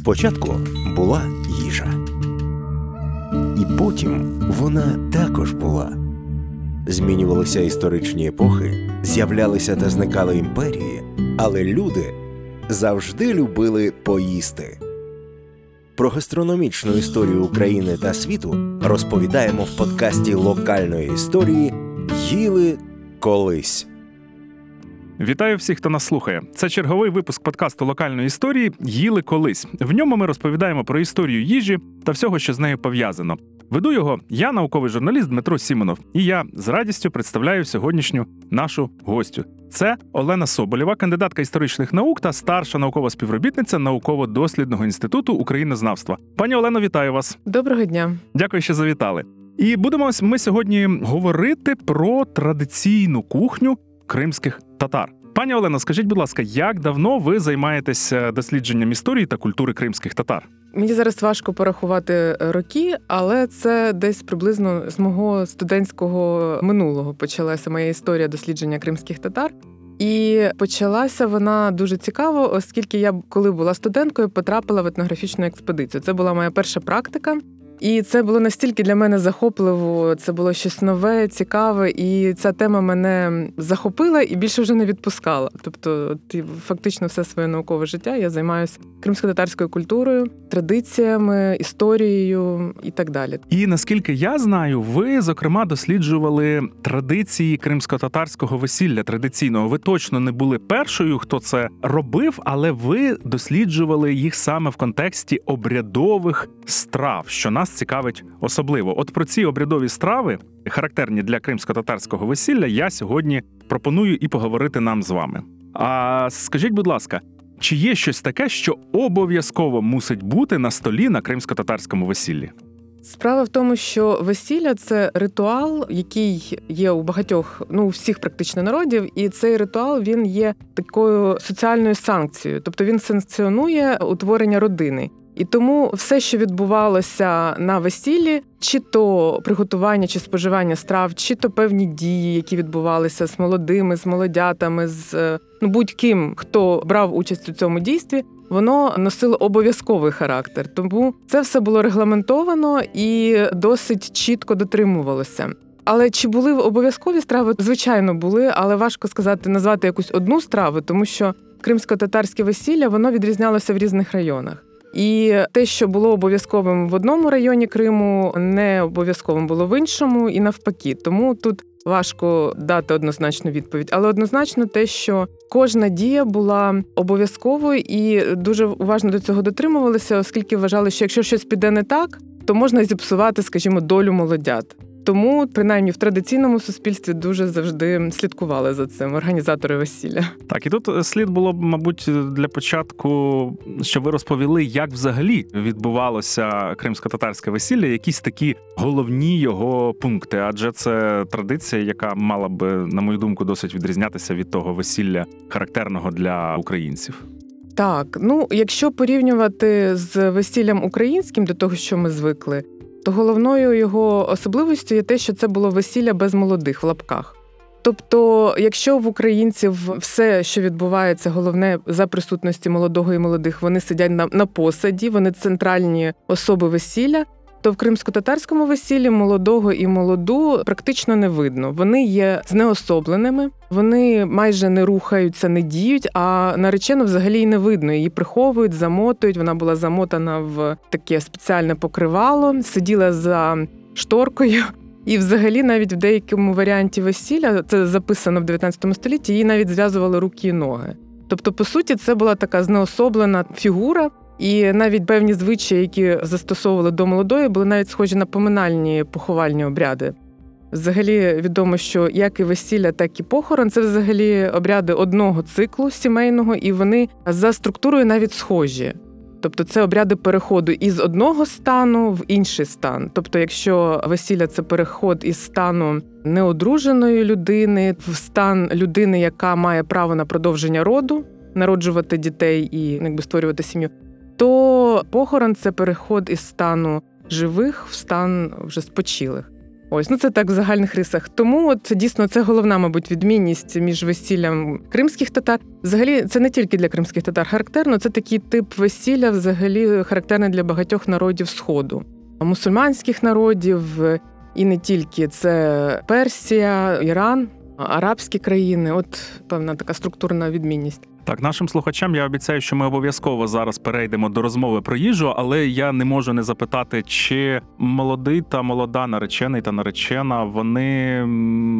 Спочатку була їжа, і потім вона також була. Змінювалися історичні епохи, з'являлися та зникали імперії, але люди завжди любили поїсти. Про гастрономічну історію України та світу розповідаємо в подкасті локальної історії Їли колись. Вітаю всіх, хто нас слухає. Це черговий випуск подкасту локальної історії Їли колись. В ньому ми розповідаємо про історію їжі та всього, що з нею пов'язано. Веду його я, науковий журналіст Дмитро Сімонов, і я з радістю представляю сьогоднішню нашу гостю. Це Олена Соболєва, кандидатка історичних наук та старша наукова співробітниця науково-дослідного інституту українознавства. Пані Олено, вітаю вас. Доброго дня. Дякую, що завітали. І будемо ми сьогодні говорити про традиційну кухню кримських татар. Пані Олено, скажіть, будь ласка, як давно ви займаєтеся дослідженням історії та культури кримських татар? Мені зараз важко порахувати роки, але це десь приблизно з мого студентського минулого почалася моя історія дослідження кримських татар. І почалася вона дуже цікаво, оскільки я, коли була студенткою, потрапила в етнографічну експедицію. Це була моя перша практика. І це було настільки для мене захопливо, це було щось нове, цікаве, і ця тема мене захопила і більше вже не відпускала. Тобто, ти фактично все своє наукове життя я займаюся кримсько-татарською культурою, традиціями, історією і так далі. І наскільки я знаю, ви зокрема досліджували традиції кримсько-татарського весілля традиційного. Ви точно не були першою, хто це робив, але ви досліджували їх саме в контексті обрядових страв, що нас цікавить особливо. От про ці обрядові страви, характерні для кримсько-татарського весілля, я сьогодні пропоную і поговорити нам з вами. А скажіть, будь ласка, чи є щось таке, що обов'язково мусить бути на столі на кримсько-татарському весіллі? Справа в тому, що весілля це ритуал, який є у багатьох, ну у всіх практично народів, і цей ритуал він є такою соціальною санкцією, тобто він санкціонує утворення родини. І тому все, що відбувалося на весіллі, чи то приготування чи споживання страв, чи то певні дії, які відбувалися з молодими, з молодятами, з ну будь-ким, хто брав участь у цьому дійстві, воно носило обов'язковий характер. Тому це все було регламентовано і досить чітко дотримувалося. Але чи були обов'язкові страви? Звичайно, були, але важко сказати, назвати якусь одну страву, тому що кримсько-татарське весілля воно відрізнялося в різних районах. І те, що було обов'язковим в одному районі Криму, не обов'язковим було в іншому, і навпаки. Тому тут важко дати однозначну відповідь, але однозначно те, що кожна дія була обов'язковою і дуже уважно до цього дотримувалися, оскільки вважали, що якщо щось піде не так, то можна зіпсувати, скажімо, долю молодят. Тому, принаймні, в традиційному суспільстві дуже завжди слідкували за цим організатори весілля. Так, і тут е, слід було б, мабуть, для початку, щоб ви розповіли, як взагалі відбувалося кримсько-татарське весілля, якісь такі головні його пункти, адже це традиція, яка мала б, на мою думку, досить відрізнятися від того весілля, характерного для українців. Так, ну якщо порівнювати з весіллям українським до того, що ми звикли то головною його особливістю є те, що це було весілля без молодих в лапках. Тобто, якщо в українців все, що відбувається, головне за присутності молодого і молодих, вони сидять на, на посаді, вони центральні особи весілля, то в кримсько-татарському весіллі молодого і молоду практично не видно. Вони є знеособленими, вони майже не рухаються, не діють. А наречену взагалі й не видно. Її приховують, замотують. Вона була замотана в таке спеціальне покривало, сиділа за шторкою. І, взагалі, навіть в деякому варіанті весілля це записано в 19 столітті, її навіть зв'язували руки і ноги. Тобто, по суті, це була така знеособлена фігура, і навіть певні звичаї, які застосовували до молодої, були навіть схожі на поминальні поховальні обряди. Взагалі відомо, що як і весілля, так і похорон це взагалі обряди одного циклу сімейного, і вони за структурою навіть схожі. Тобто це обряди переходу із одного стану в інший стан. Тобто, якщо весілля це переход із стану неодруженої людини в стан людини, яка має право на продовження роду, народжувати дітей і якби створювати сім'ю, то похорон це переход із стану живих в стан вже спочилих. Ось ну це так в загальних рисах. Тому от дійсно це головна, мабуть, відмінність між весіллям кримських татар. Взагалі, це не тільки для кримських татар характерно, це такий тип весілля, взагалі характерний для багатьох народів Сходу, мусульманських народів і не тільки це Персія, Іран, арабські країни. От певна така структурна відмінність. Так, нашим слухачам я обіцяю, що ми обов'язково зараз перейдемо до розмови про їжу, але я не можу не запитати, чи молодий та молода наречений та наречена вони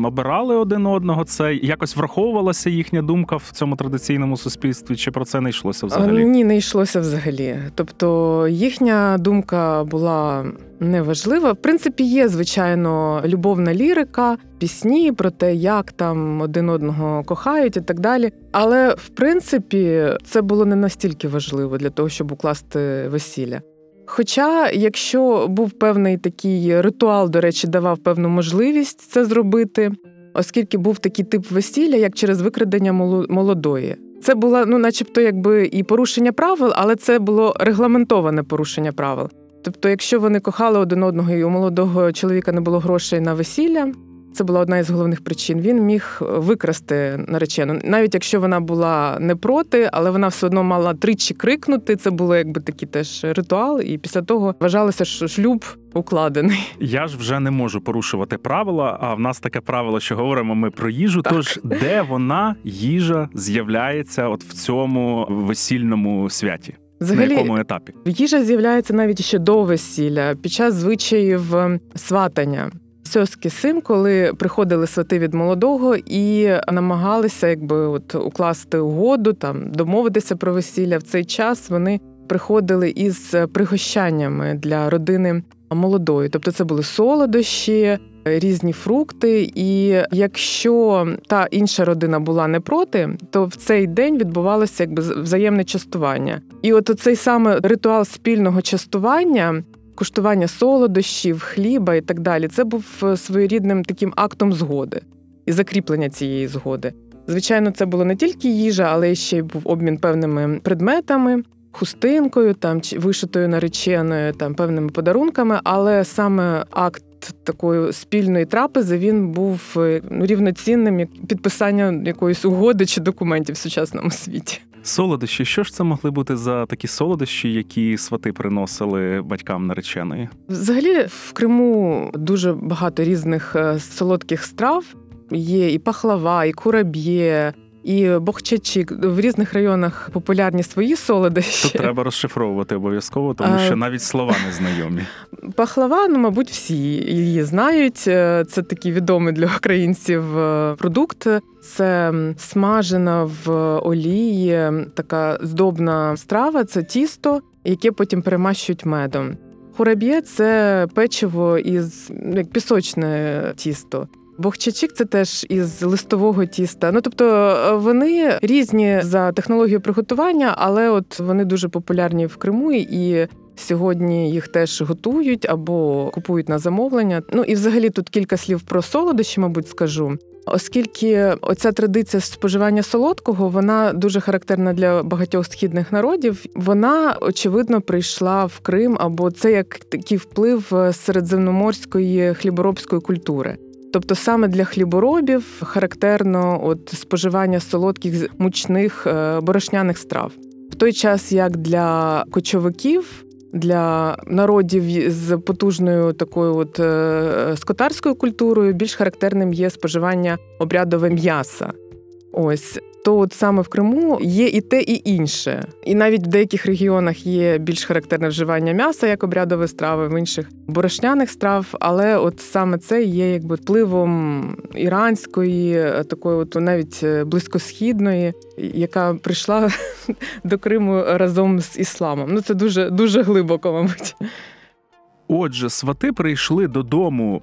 обирали один одного. Це якось враховувалася їхня думка в цьому традиційному суспільстві, чи про це не йшлося взагалі? Ні, не йшлося взагалі. Тобто їхня думка була неважлива. В принципі, є звичайно любовна лірика, пісні про те, як там один одного кохають і так далі. Але в принципі це було не настільки важливо для того, щоб укласти весілля. Хоча, якщо був певний такий ритуал, до речі, давав певну можливість це зробити, оскільки був такий тип весілля, як через викрадення молодої. Це було, ну, начебто, якби і порушення правил, але це було регламентоване порушення правил. Тобто, якщо вони кохали один одного, і у молодого чоловіка не було грошей на весілля, це була одна із головних причин. Він міг викрасти наречену, навіть якщо вона була не проти, але вона все одно мала тричі крикнути. Це було якби такий теж ритуал, і після того вважалося, що шлюб укладений. Я ж вже не можу порушувати правила. А в нас таке правило, що говоримо ми про їжу. Тож де вона їжа з'являється, от в цьому весільному святі? На якому етапі? їжа з'являється навіть ще до весілля, під час звичаїв ем, сватання. Сьоски сим, коли приходили свати від молодого і намагалися якби от укласти угоду, там домовитися про весілля. В цей час вони приходили із пригощаннями для родини молодої. Тобто це були солодощі, різні фрукти. І якщо та інша родина була не проти, то в цей день відбувалося якби взаємне частування. І от цей саме ритуал спільного частування. Куштування солодощів, хліба і так далі, це був е, своєрідним таким актом згоди і закріплення цієї згоди. Звичайно, це було не тільки їжа, але ще й був обмін певними предметами, хустинкою, там чи вишитою нареченою, там певними подарунками. Але саме акт такої спільної трапези він був е, ну, рівноцінним як підписання якоїсь угоди чи документів в сучасному світі. Солодощі, що ж це могли бути за такі солодощі, які свати приносили батькам нареченої? Взагалі в Криму дуже багато різних е, солодких страв. Є і пахлава, і кураб'є, і бохчачик. В різних районах популярні свої солодощі. Тут треба розшифровувати обов'язково, тому що навіть слова не знайомі. Пахлава, ну, мабуть, всі її знають. Е, Це такий відомий для українців е, продукт. Це смажена в олії, така здобна страва, це тісто, яке потім перемащують медом. Хураб'є це печиво із ну, як пісочне тісто. Бохчачик це теж із листового тіста. Ну тобто е, вони різні за технологією приготування, але от вони дуже популярні в Криму і Сьогодні їх теж готують або купують на замовлення. Ну і взагалі тут кілька слів про солодощі, мабуть, скажу. Оскільки оця традиція споживання солодкого, вона дуже характерна для багатьох східних народів. Вона очевидно прийшла в Крим, або це як такий вплив середземноморської хліборобської культури. Тобто саме для хліборобів характерно от споживання солодких мучних е, борошняних страв. В той час як для кочовиків, для народів з потужною такою от е, скотарською культурою більш характерним є споживання обрядове м'яса. Ось то от саме в Криму є і те, і інше. І навіть в деяких регіонах є більш характерне вживання м'яса як обрядові страви, в інших борошняних страв. Але от саме це є якби впливом іранської, е, такої, от навіть е, близькосхідної, яка прийшла до Криму разом з ісламом. Ну це дуже дуже глибоко, мабуть. Отже, свати прийшли додому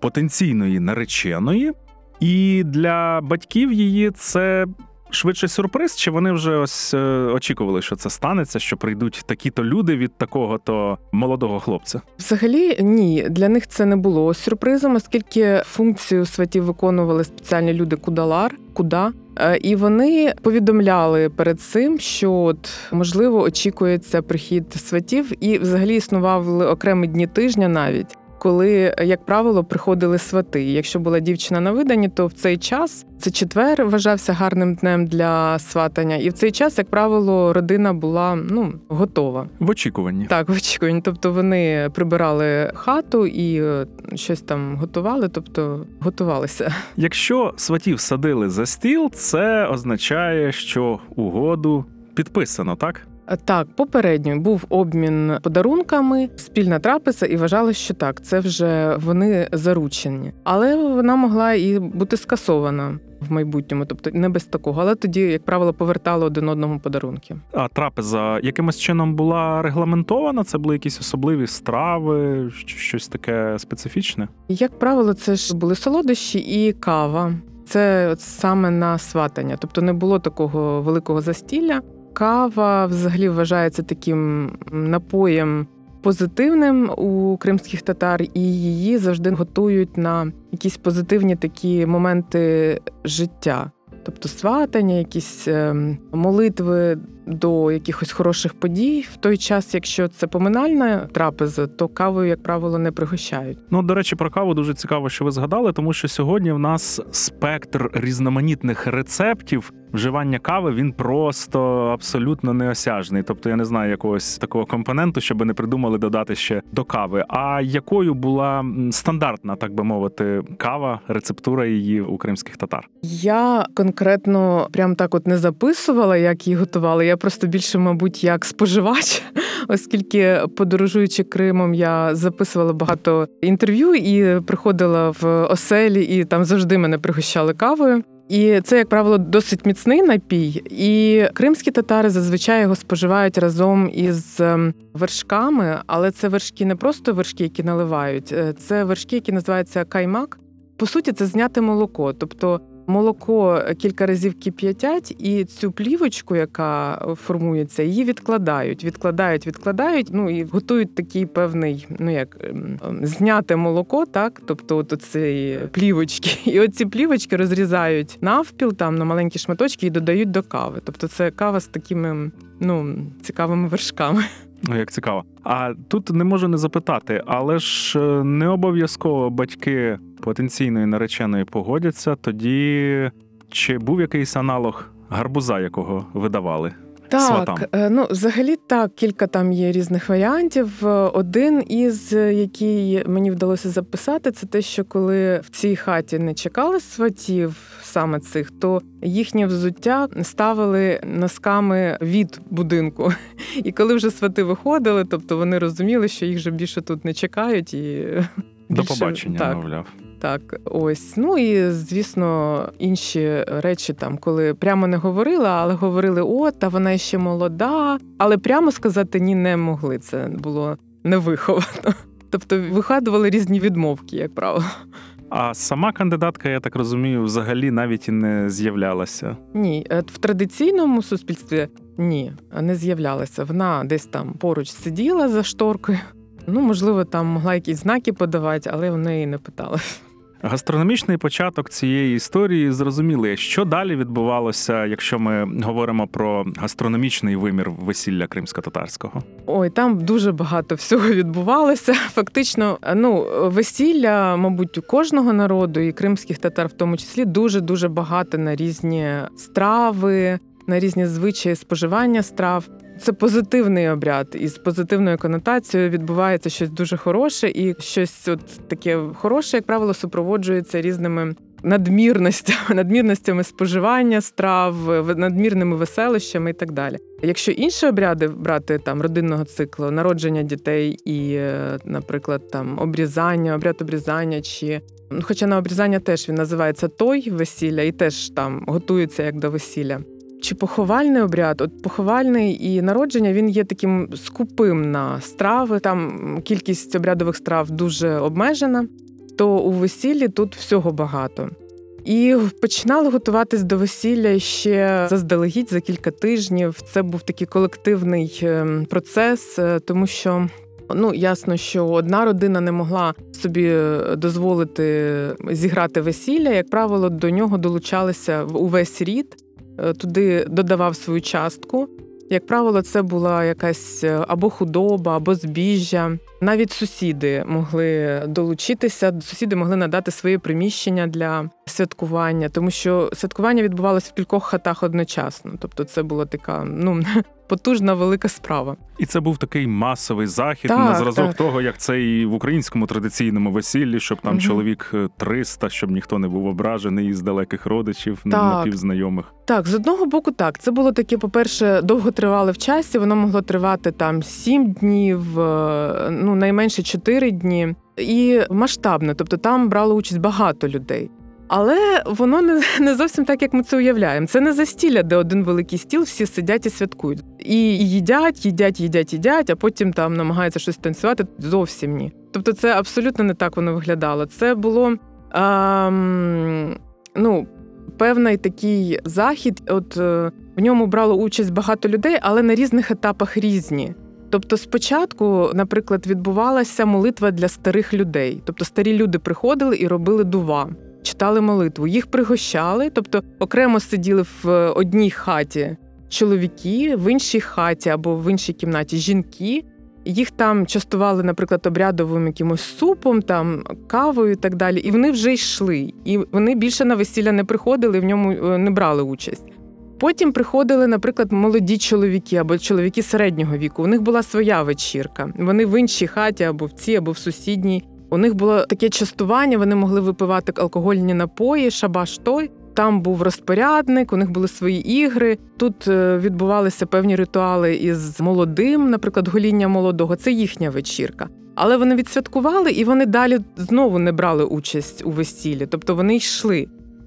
потенційної нареченої, і для батьків її це швидше сюрприз, чи вони вже ось е, очікували, що це станеться, що прийдуть такі-то люди від такого-то молодого хлопця? Взагалі ні, для них це не було сюрпризом, оскільки функцію сватів виконували спеціальні люди кудалар, куда. Е, І вони повідомляли перед цим, що от можливо очікується прихід сватів, і взагалі існували окремі дні тижня навіть. Коли, як правило, приходили свати. Якщо була дівчина на видані, то в цей час це четвер вважався гарним днем для сватання, і в цей час, як правило, родина була ну готова. В очікуванні. Так, в очікуванні. Тобто вони прибирали хату і е, щось там готували, тобто готувалися. Якщо сватів садили за стіл, це означає, що угоду підписано, так? Так, попередньо був обмін подарунками, спільна трапеза, і вважалось, що так, це вже вони заручені. Але вона могла і бути скасована в майбутньому, тобто не без такого. Але тоді, як правило, повертали один одному подарунки. А трапеза якимось чином була регламентована? Це були якісь особливі страви, щось таке специфічне? Як правило, це ж були солодощі і кава. Це от саме на сватання, тобто не було такого великого застілля. Кава взагалі вважається таким напоєм позитивним у кримських татар, і її завжди готують на якісь позитивні такі моменти життя. Тобто сватання, якісь ем, молитви до якихось хороших подій. В той час, якщо це поминальна трапеза, то кавою, як правило, не пригощають. Ну, до речі, про каву дуже цікаво, що ви згадали, тому що сьогодні в нас спектр різноманітних рецептів вживання кави він просто абсолютно неосяжний. Тобто я не знаю якогось такого компоненту, щоб не придумали додати ще до кави. А якою була стандартна, так би мовити, кава, рецептура її у кримських татар? Я конкретно прям так от не записувала, як її готували. Я просто більше, мабуть, як споживач, оскільки подорожуючи Кримом, я записувала багато інтерв'ю і приходила в оселі, і там завжди мене пригощали кавою. І це, як правило, досить міцний напій. І кримські татари зазвичай його споживають разом із ем, вершками, але це вершки не просто вершки, які наливають, е, це вершки, які називаються каймак. По суті, це зняте молоко. Тобто молоко кілька разів кип'ятять, і цю плівочку, яка формується, її відкладають, відкладають, відкладають. Ну і готують такий певний, ну як ем, ем, зняте молоко, так, тобто от цієї плівочки. І оці плівочки розрізають навпіл там на маленькі шматочки і додають до кави. Тобто це кава з такими ну цікавими вершками. Ну, як цікаво. А тут не можу не запитати, але ж е, не обов'язково батьки потенційної нареченої погодяться. Тоді чи був якийсь аналог гарбуза, якого видавали? Сватам. Так, е, ну взагалі так, кілька там є різних варіантів. Е, Один із е, який мені вдалося записати, це те, що коли в цій хаті не чекали сватів саме цих, то їхнє взуття ставили носками від будинку. І коли вже свати виходили, тобто вони розуміли, що їх вже більше тут не чекають і. До побачення, так. мовляв. Так, ось. Ну і звісно, інші речі там, коли прямо не говорила, але говорили: о, та вона ще молода. Але прямо сказати ні не могли. Це було невиховано. Тобто вигадували різні відмовки, як правило. А сама кандидатка, я так розумію, взагалі навіть і не з'являлася. Ні, е, в традиційному суспільстві ні, не з'являлася. Вона десь там поруч сиділа за шторкою. Ну, можливо, там могла якісь знаки подавати, але в неї не питали. Гастрономічний початок цієї історії зрозуміли, що далі відбувалося, якщо ми говоримо про гастрономічний вимір весілля кримсько-татарського. Ой, там дуже багато всього відбувалося. Фактично, ну весілля, мабуть, у кожного народу, і кримських татар, в тому числі, дуже дуже багато на різні страви, на різні звичаї споживання страв. Це позитивний обряд, і з позитивною конотацією відбувається щось дуже хороше, і щось от таке хороше, як правило, супроводжується різними надмірностями, надмірностями споживання страв, надмірними веселищами і так далі. Якщо інші обряди брати там родинного циклу, народження дітей і, е, наприклад, там обрізання, обряд обрізання, чи ну, хоча на обрізання теж він називається той весілля, і теж там готується як до весілля. Чи поховальний обряд? От поховальний і народження він є таким скупим на страви. Там кількість обрядових страв дуже обмежена, то у весіллі тут всього багато. І починали готуватись до весілля ще заздалегідь за кілька тижнів. Це був такий колективний ем, процес, е, тому що. Ну, ясно, що одна родина не могла собі е, дозволити зіграти весілля. Як правило, до нього долучалися увесь рід, е, туди додавав свою частку. Як правило, це була якась е, або худоба, або збіжжя. Навіть сусіди могли долучитися, сусіди могли надати свої приміщення для святкування, тому що святкування відбувалося в кількох хатах одночасно. Тобто, це була така ну потужна велика справа. І це був такий масовий захід Так, на зразок так. того, як це і в українському традиційному весіллі, щоб там Мгм. чоловік е, 300, щоб ніхто не був ображений із далеких родичів, Так. напівзнайомих. Так, з одного боку, так. Це було таке, по-перше, довго тривало в часі. Воно могло тривати там сім днів, е, ну найменше чотири дні, і масштабне, тобто там брало участь багато людей. Але воно не, не зовсім так, як ми це уявляємо. Це не застілля, де один великий стіл, всі сидять і святкують. І їдять, їдять, їдять, їдять, а потім там намагаються щось танцювати. Зовсім ні. Тобто, це абсолютно не так воно виглядало. Це було. ем, ну, певний такий захід. От е, в ньому брало участь багато людей, але на різних етапах різні. Тобто, спочатку, наприклад, відбувалася молитва для старих людей. Тобто, старі люди приходили і робили дува, читали молитву. Їх пригощали, тобто окремо сиділи в одній хаті чоловіки, в іншій хаті або в іншій кімнаті жінки. Їх там частували, наприклад, обрядовим якимось супом, там кавою і так далі. І вони вже йшли. І вони більше на весілля не приходили, в ньому е, не брали участь. Потім приходили, наприклад, молоді чоловіки або чоловіки середнього віку. У них була своя вечірка. Вони в іншій хаті або в цій, або в сусідній. У них було таке частування, вони могли випивати алкогольні напої, шабаш той. Там був розпорядник, у них були свої ігри. Тут е, відбувалися певні ритуали із молодим, наприклад, гоління молодого. Це їхня вечірка. Але вони відсвяткували і вони далі знову не брали участь у весіллі, тобто вони йшли.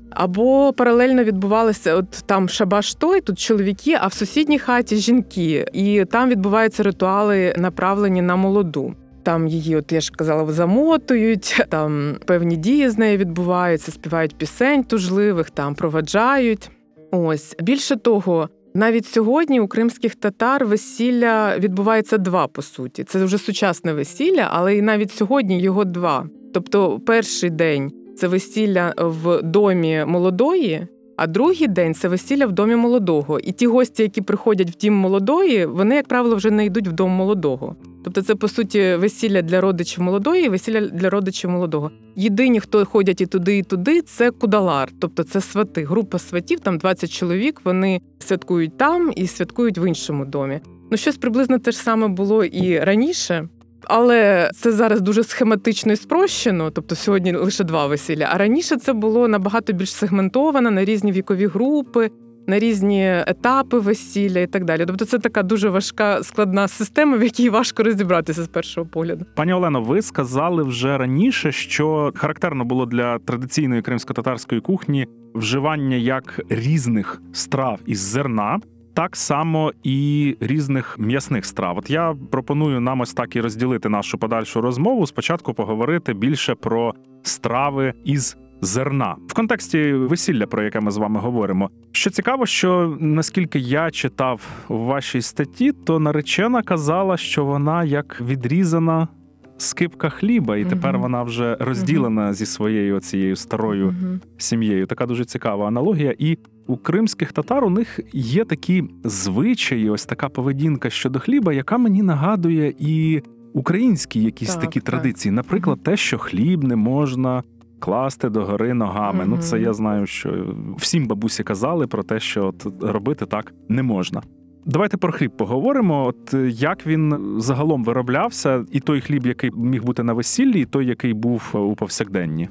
Або паралельно відбувалося от там шабаш той, тут чоловіки, а в сусідній хаті жінки, і там відбуваються ритуали, направлені на молоду. Там її, от я ж казала, замотують, там певні дії з нею відбуваються, співають пісень тужливих, там проваджають. Ось більше того, навіть сьогодні у кримських татар весілля відбувається два по суті. Це вже сучасне весілля, але і навіть сьогодні його два. Тобто, перший день це весілля в домі молодої. А другий день це весілля в домі молодого. І ті гості, які приходять в дім молодої, вони, як правило, вже не йдуть в дом молодого. Тобто, це по суті весілля для родичів молодої, і весілля для родичів молодого. Єдині, хто ходять і туди, і туди, це кудалар, тобто це свати. Група сватів, там 20 чоловік. Вони святкують там і святкують в іншому домі. Ну, щось приблизно те ж саме було і раніше. Але це зараз дуже схематично і спрощено, тобто сьогодні лише два весілля. А раніше це було набагато більш сегментовано на різні вікові групи, на різні етапи весілля і так далі. Тобто, це така дуже важка складна система, в якій важко розібратися з першого погляду. Пані Олено, ви сказали вже раніше, що характерно було для традиційної кримсько-татарської кухні вживання як різних страв із зерна. Так само і різних м'ясних страв. От я пропоную нам ось так і розділити нашу подальшу розмову. Спочатку поговорити більше про страви із зерна в контексті весілля, про яке ми з вами говоримо. Що цікаво, що наскільки я читав у вашій статті, то наречена казала, що вона як відрізана скипка хліба, і тепер вона вже розділена зі своєю цією старою Мгм. сім'єю. Така дуже цікава аналогія. І у кримських татар у них є такі звичаї, ось така поведінка щодо хліба, яка мені нагадує і українські якісь Так, такі так. традиції. Наприклад, те, що хліб не можна. Класти догори ногами. Ну, це я знаю, що всім бабусі казали про те, що от робити так не можна. Давайте про хліб поговоримо. От е, як він загалом вироблявся, і той хліб, який міг бути на весіллі, і той, який був е, у повсякденні.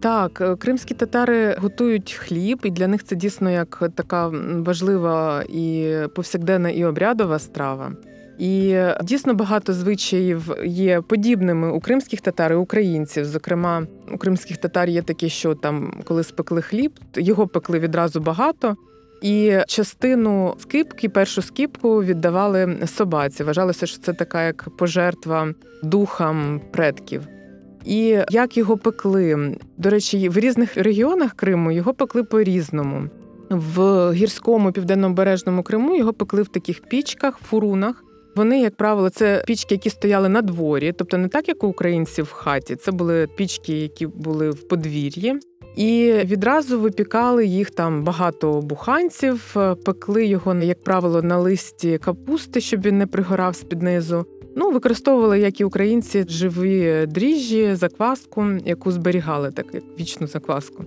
Так, е, кримські татари готують хліб, і для них це дійсно як така важлива і повсякденна і обрядова страва. І дійсно багато звичаїв є подібними у кримських татар і українців. Зокрема, у кримських татар є такі, що там, коли спекли хліб, його пекли відразу багато. І частину скипки, першу скипку віддавали собаці. Вважалося, що це така як пожертва духам предків. І як його пекли? До речі, в різних регіонах Криму його пекли по-різному. В гірському південнобережному Криму його пекли в таких пічках, фурунах. Вони, як правило, це пічки, які стояли на дворі, тобто не так, як у українців в хаті. Це були пічки, які були в подвір'ї. І відразу випікали їх там багато буханців, пекли його, як правило, на листі капусти, щоб він не пригорав з під низу. Ну, використовували, як і українці, живі дріжджі, закваску, яку зберігали, так як вічну закваску.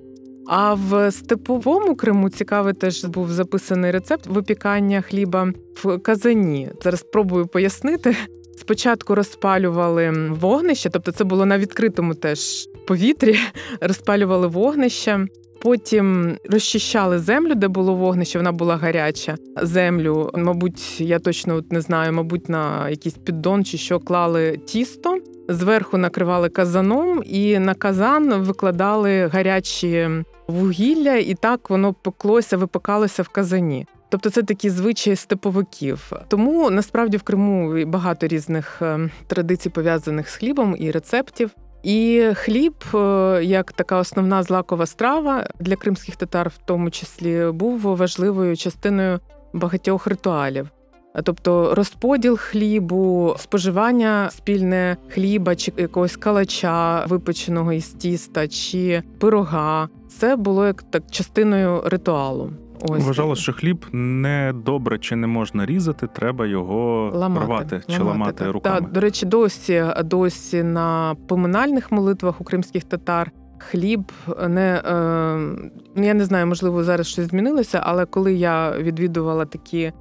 А в степовому Криму цікавий теж був записаний рецепт випікання хліба в казані. Зараз спробую пояснити. Спочатку розпалювали вогнище, тобто це було на відкритому теж повітрі, розпалювали вогнище. Потім розчищали землю, де було вогнище, вона була гаряча. Землю, мабуть, я точно не знаю, мабуть, на якийсь піддон чи що клали тісто. Зверху накривали казаном, і на казан викладали гарячі вугілля, і так воно пеклося, випекалося в казані. Тобто це такі звичаї степовиків. Тому насправді в Криму багато різних е, традицій пов'язаних з хлібом і рецептів. І хліб, е, як така основна злакова страва для кримських татар, в тому числі, був важливою частиною багатьох ритуалів. Тобто розподіл хлібу, споживання спільне хліба чи якогось калача, випеченого із тіста чи пирога, це було як так частиною ритуалу. Ось Вважало, що хліб не добре чи не можна різати, треба його ламати, рвати чи ламати так. руками. Та, до речі, досі досі на поминальних молитвах у кримських татар хліб не е, ну, я не знаю, можливо, зараз щось змінилося, але коли я відвідувала такі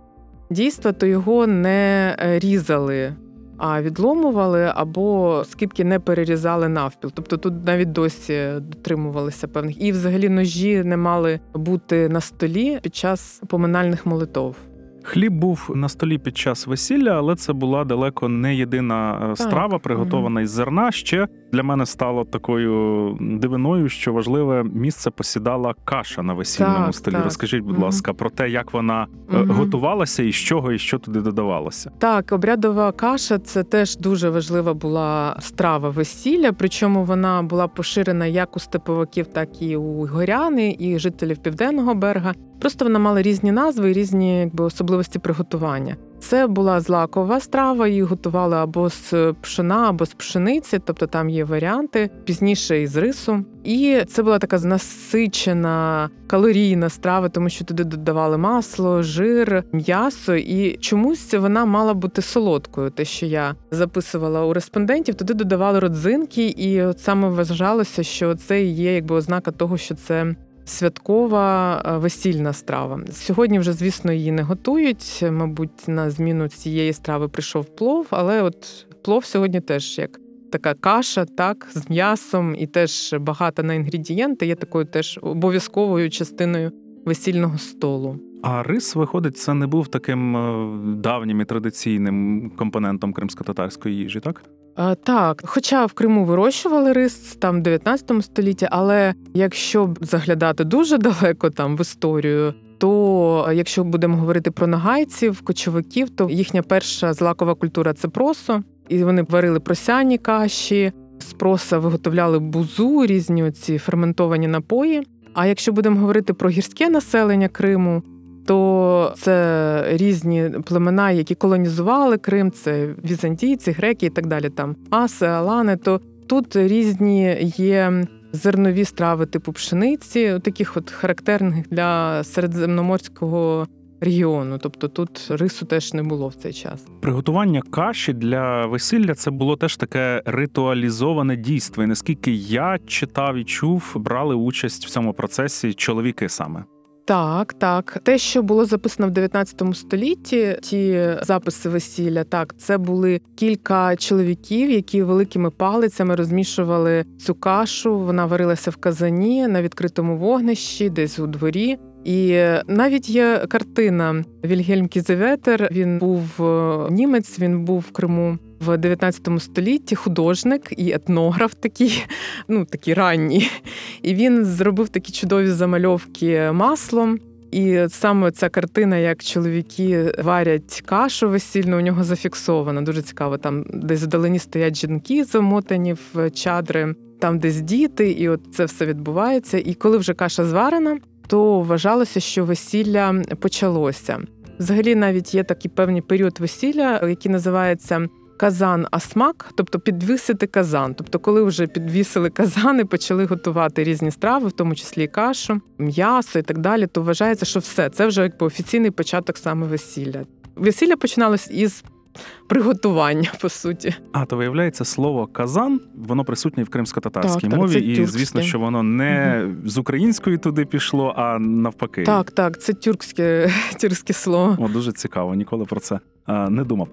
дійства, то його не е, різали. А відломували або скільки не перерізали навпіл. Тобто тут навіть досі дотримувалися певних. І взагалі ножі не мали бути на столі під час поминальних молитов. Хліб був на столі під час весілля, але це була далеко не єдина е, страва, приготована із зерна. Ще для мене стало такою дивиною, що важливе місце посідала каша на весільному Так, столі. так. Розкажіть, будь Мгм. ласка, про те, як вона Мгм. готувалася і з чого, і що туди додавалося. Так, обрядова каша це теж дуже важлива була страва весілля. Причому вона була поширена як у степовиків, так і у горяни, і жителів південного берега. Просто вона мала різні назви і різні якби, особливості приготування. Це була злакова страва, її готували або з пшена, або з пшениці, тобто там є варіанти, пізніше із рису. І це була така насичена калорійна страва, тому що туди додавали масло, жир, м'ясо, і чомусь вона мала бути солодкою. Те, що я записувала у респондентів, туди додавали родзинки, і от саме вважалося, що це є якби ознака того, що це. Святкова е, весільна страва. Сьогодні вже, звісно, її не готують. Мабуть, на зміну цієї страви прийшов плов, але от плов сьогодні теж як така каша, так, з м'ясом і теж багата на інгредієнти, є такою теж обов'язковою частиною весільного столу. А рис, виходить, це не був таким е, давнім і традиційним компонентом кримсько-татарської їжі, так? А, Так, хоча в Криму вирощували рис там в 19 столітті, але якщо заглядати дуже далеко там в історію, то якщо будемо говорити про нагайців, кочовиків, то їхня перша злакова культура це просо, і вони варили просяні каші, з проса виготовляли бузу, різні ці ферментовані напої. А якщо будемо говорити про гірське населення Криму, то це різні племена, які колонізували Крим, це візантійці, греки і так далі. Там аси, алани. То тут різні є зернові страви типу пшениці, таких от характерних для середземноморського регіону. Тобто тут рису теж не було в цей час. Приготування каші для весілля це було теж таке ритуалізоване дійство. І наскільки я читав і чув, брали участь в цьому процесі чоловіки саме. Так, так. Те, що було записано в 19 столітті, ті записи весілля, так, це були кілька чоловіків, які великими палицями розмішували цю кашу. Вона варилася в казані на відкритому вогнищі, десь у дворі. І навіть є картина Вільгельм Кізеветер. Він був е, німець, він був в Криму в 19 столітті, художник і етнограф такий, ну такий ранній. І він зробив такі чудові замальовки маслом. І саме ця картина, як чоловіки варять кашу весільну, у нього зафіксована. Дуже цікаво. Там десь вдалині стоять жінки, замотані в чадри, там десь діти, і от це все відбувається. І коли вже каша зварена, то вважалося, що весілля почалося. Взагалі, навіть є такий певний період весілля, який називається казан асмак, тобто підвісити казан. Тобто, коли вже підвісили казани, почали готувати різні страви, в тому числі і кашу, м'ясо і так далі, то вважається, що все це вже якби офіційний початок саме весілля. Весілля починалось із приготування, по суті. А то виявляється, слово казан воно присутнє в кримсько-татарській Так, так, мові, це і тюркське. звісно, що воно не з української туди пішло, а навпаки. Так, так, це тюркське, тюркське слово. О, дуже цікаво, ніколи про це а, не думав.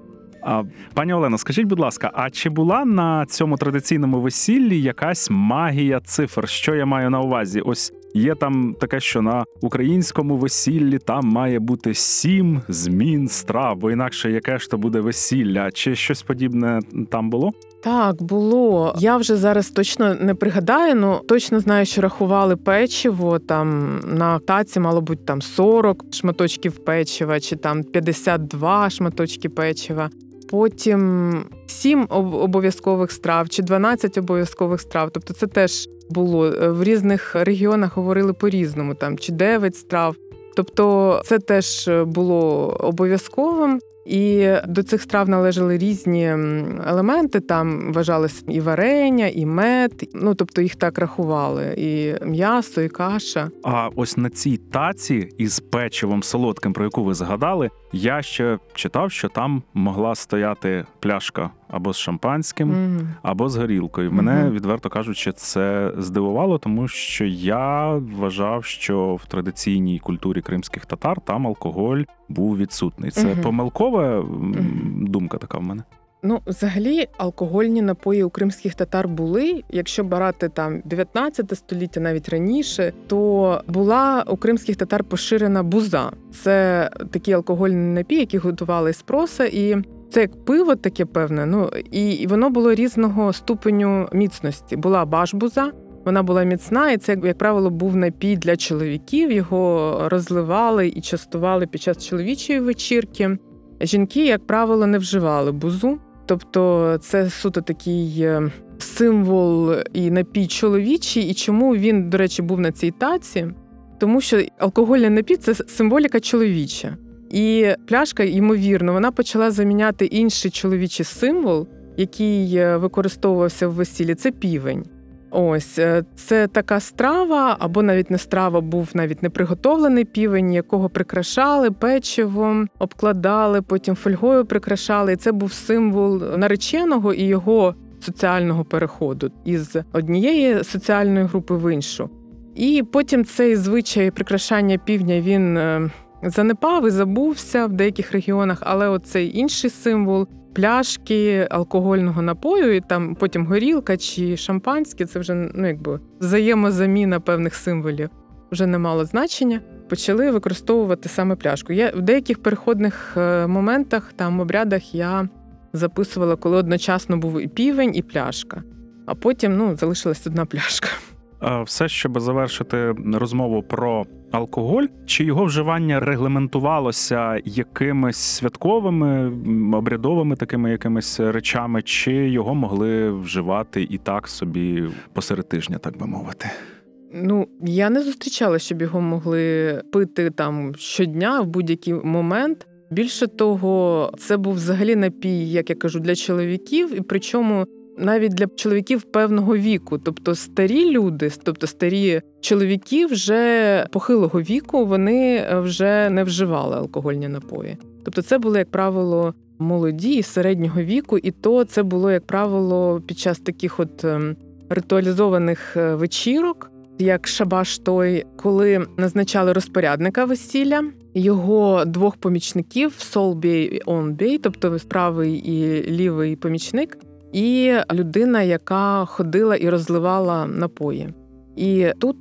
Пані Олено, скажіть, будь ласка, а чи була на цьому традиційному весіллі якась магія цифр? Що я маю на увазі? Ось є там таке, що на українському весіллі там має бути сім змін страв, бо інакше яке ж то буде весілля? Чи щось подібне там було? Так, було. Я вже зараз точно не пригадаю, але точно знаю, що рахували печиво. Там на таці мало бути там 40 шматочків печива, чи там 52 шматочки печива. Потім 7 об- обов'язкових страв чи 12 обов'язкових страв. Тобто це теж було Е, в різних регіонах говорили по-різному, там чи 9 страв. Тобто це теж було обов'язковим. І до цих страв належали різні елементи. Там вважалось і варення, і мед. Ну тобто їх так рахували, і м'ясо, і каша. А ось на цій таці із печивом солодким, про яку ви згадали, я ще читав, що там могла стояти пляшка або з шампанським, Мгм. або з горілкою. Мене, Мгм. відверто кажучи, це здивувало, тому що я вважав, що в традиційній культурі кримських татар там алкоголь був відсутний. Це Мгм. помилкова Мгм. думка така в мене. Ну, взагалі, алкогольні напої у кримських татар були. Якщо брати там 19 століття, навіть раніше, то була у кримських татар поширена буза. Це такий алкогольний напій, який готували з проса, і це як пиво, таке певне. Ну і, воно було різного ступеню міцності. Була башбуза. Вона була міцна, і це, як, як правило, був напій для чоловіків. Його розливали і частували під час чоловічої вечірки. Жінки, як правило, не вживали бузу. Тобто це суто такий е, символ і напій чоловічий. І чому він, до речі, був на цій таці? Тому що алкогольний напій це символіка чоловіча. І пляшка, ймовірно, вона почала заміняти інший чоловічий символ, який е, використовувався в весіллі. Це півень. Ось е, це така страва, або навіть не страва, був навіть не приготовлений півень, якого прикрашали печивом, обкладали, потім фольгою прикрашали. І це був символ нареченого і його соціального переходу із однієї соціальної групи в іншу. І потім цей звичай прикрашання півня він е, занепав і забувся в деяких регіонах, але оцей інший символ пляшки алкогольного напою, і там потім горілка чи шампанське, це вже ну якби взаємозаміна певних символів вже не мало значення. Почали використовувати саме пляшку. Я в деяких переходних е, моментах, там обрядах я записувала, коли одночасно був і півень, і пляшка. А потім ну, залишилась одна пляшка. Все, щоб завершити розмову про алкоголь, чи його вживання регламентувалося якимись святковими обрядовими такими якимись речами, чи його могли вживати і так собі посеред тижня, так би мовити? Ну, я не зустрічала, щоб його могли пити там щодня в будь-який момент. Більше того, це був взагалі напій, як я кажу, для чоловіків, і причому навіть для чоловіків певного віку. Тобто старі люди, тобто старі чоловіки вже похилого віку, вони вже не вживали алкогольні напої. Тобто, це були, як правило, молоді і середнього віку, і то це було, як правило, під час таких от ем, ритуалізованих е, вечірок як шабаш той, коли назначали розпорядника весілля, його двох помічників солбій і онбій, тобто правий і лівий помічник, і людина, яка ходила і розливала напої. І тут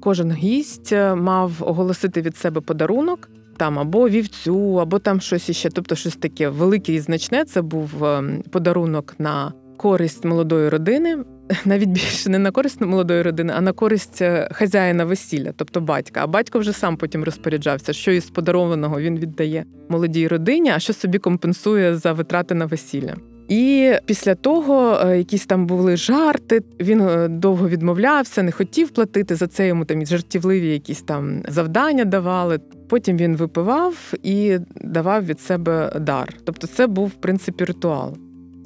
кожен гість мав оголосити від себе подарунок. Там або вівцю, або там щось іще, тобто щось таке велике і значне. Це був ем, подарунок на користь молодої родини, навіть більше не на користь молодої родини, а на користь е, хазяїна весілля, тобто батька. А батько вже сам потім розпоряджався, що із подарованого він віддає молодій родині, а що собі компенсує за витрати на весілля. І після того е, якісь там були жарти. Він е, довго відмовлявся, не хотів платити за це. Йому там жартівливі якісь там завдання давали. Потім він випивав і давав від себе дар. Тобто, це був в принципі ритуал.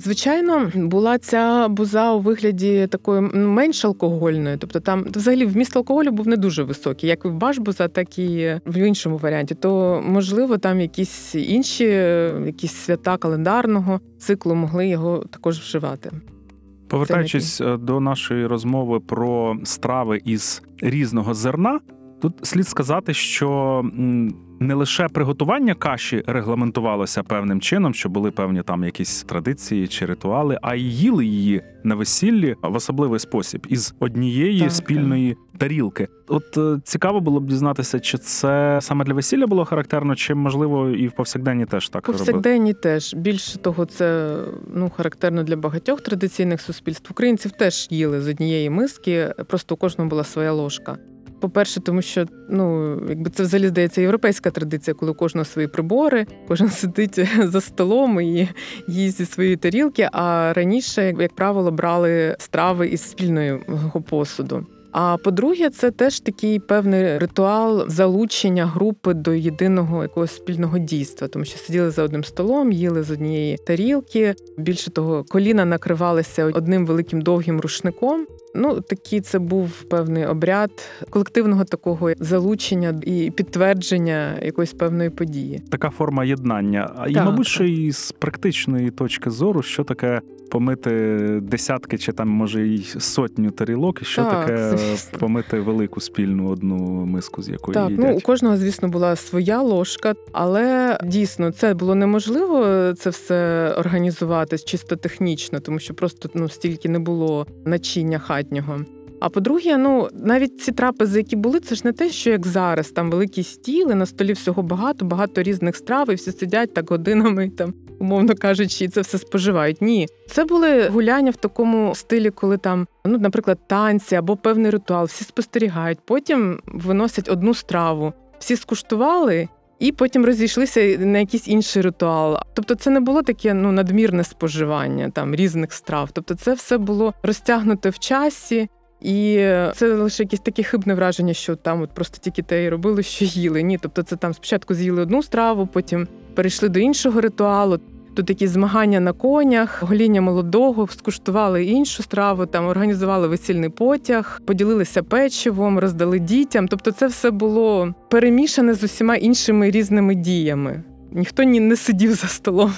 Звичайно, була ця буза у вигляді такої ну, менш алкогольної, тобто там взагалі вміст алкоголю був не дуже високий, як і в башбуза, так і в іншому варіанті. То можливо, там якісь інші, якісь свята календарного циклу могли його також вживати. Повертаючись е, до нашої розмови про страви із різного зерна, тут слід сказати, що не лише приготування каші регламентувалося певним чином, що були певні там якісь традиції чи ритуали, а й їли її на весіллі в особливий спосіб із однієї Так, спільної тарілки. От е, цікаво було б дізнатися, чи це саме для весілля було характерно, чи можливо і в повсякденні теж так робили? Теж більше того, це ну характерно для багатьох традиційних суспільств. Українців теж їли з однієї миски, просто у кожного була своя ложка. По-перше, тому що ну якби це взагалі здається європейська традиція, коли у кожного свої прибори, кожен сидить за столом і їсть зі своєї тарілки. А раніше, як, правило, брали страви із спільного посуду. А по-друге, це теж такий певний ритуал залучення групи до єдиного якогось спільного дійства, тому що сиділи за одним столом, їли з однієї тарілки. Більше того, коліна накривалися одним великим довгим рушником. Ну, такий це був певний обряд колективного такого залучення і підтвердження якоїсь певної події. така форма єднання. І, Так, мабуть, так. що і з практичної точки зору, що таке помити десятки чи там може й сотню тарілок, і що Так, таке звісно. помити велику спільну одну миску, з якої Так, їдять. ну у кожного, звісно, була своя ложка, але дійсно це було неможливо це все організувати чисто технічно, тому що просто ну стільки не було начиння хатнього. А по-друге, ну навіть ці трапези, які були, це ж не те, що як зараз, там великі стіли, на столі всього багато, багато різних страв, і всі сидять так годинами, там, умовно кажучи, це все споживають. Ні, це були гуляння в такому стилі, коли там, ну, наприклад, танці або певний ритуал, всі спостерігають, потім виносять одну страву, всі скуштували. І потім розійшлися на якийсь інший ритуал. Тобто, це не було таке ну надмірне споживання там різних страв. Тобто, це все було розтягнуте в часі, і це лише якесь таке хибне враження, що там от просто тільки те і робили, що їли. Ні, тобто це там спочатку з'їли одну страву, потім перейшли до іншого ритуалу. Тут якісь змагання на конях, гоління молодого, скуштували іншу страву, там організували весільний потяг, поділилися печивом, роздали дітям. Тобто, це все було перемішане з усіма іншими різними діями. Ніхто ні не сидів за столом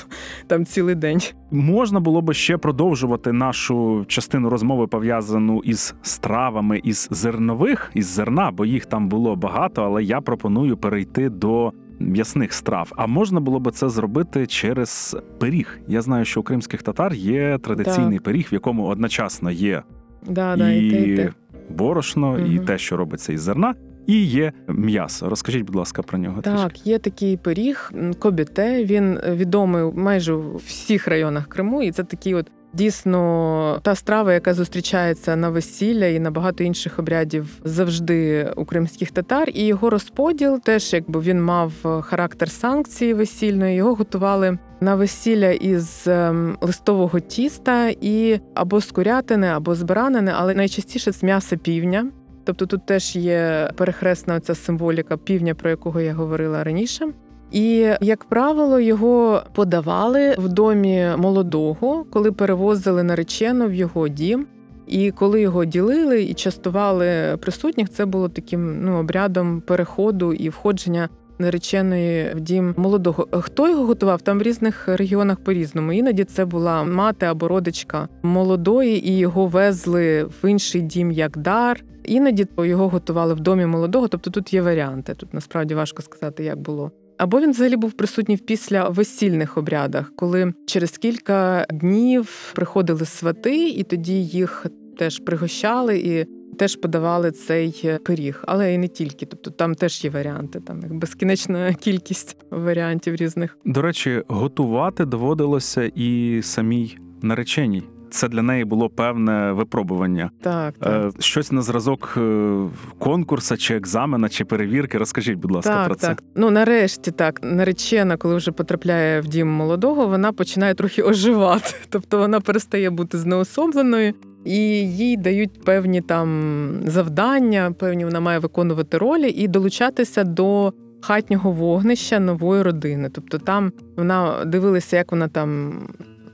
там цілий день. Можна було би ще продовжувати нашу частину розмови пов'язану із стравами із зернових, із зерна, бо їх там було багато, але я пропоную перейти до м'ясних страв. А можна було би це зробити через пиріг. Я знаю, що у кримських татар є традиційний пиріг, в якому одночасно є Да, да, і те, і те. борошно, і те, що робиться із зерна, і є м'ясо. Розкажіть, будь ласка, про нього. трішки. Так, є такий пиріг кобіте. Він відомий майже у всіх районах Криму, і це такий от. Дійсно, та страва, яка зустрічається на весілля і на багато інших обрядів завжди у кримських татар, і його розподіл теж, якби він мав характер санкції весільної. Його готували на весілля із ем, листового тіста і або з курятини, або з баранини, але найчастіше з м'яса півня. Тобто тут теж є перехресна ця символіка півня, про якого я говорила раніше. І, як правило, його подавали в домі молодого, коли перевозили наречену в його дім. І коли його ділили і частували присутніх, це було таким ну, обрядом переходу і входження нареченої в дім молодого. Хто його готував? Там в різних регіонах по-різному. Іноді це була мати або родичка молодої, і його везли в інший дім як дар. Іноді його готували в домі молодого, тобто тут є варіанти. Тут насправді важко сказати, як було. Або він взагалі був присутній після весільних обрядах, коли через кілька днів приходили свати, і тоді їх теж пригощали і теж подавали цей пиріг, але і не тільки. Тобто там теж є варіанти, там як безкінечна кількість варіантів різних. До речі, готувати доводилося і самій нареченій. Це для неї було певне випробування. Так, так. Е, Щось на зразок е, конкурсу, чи екзамена, чи перевірки. Розкажіть, будь ласка, так, про це. так. Ну нарешті так, наречена, коли вже потрапляє в дім молодого, вона починає трохи оживати. Тобто вона перестає бути знеособленою, і їй дають певні там завдання, певні вона має виконувати ролі і долучатися до хатнього вогнища нової родини. Тобто там вона дивилася, як вона там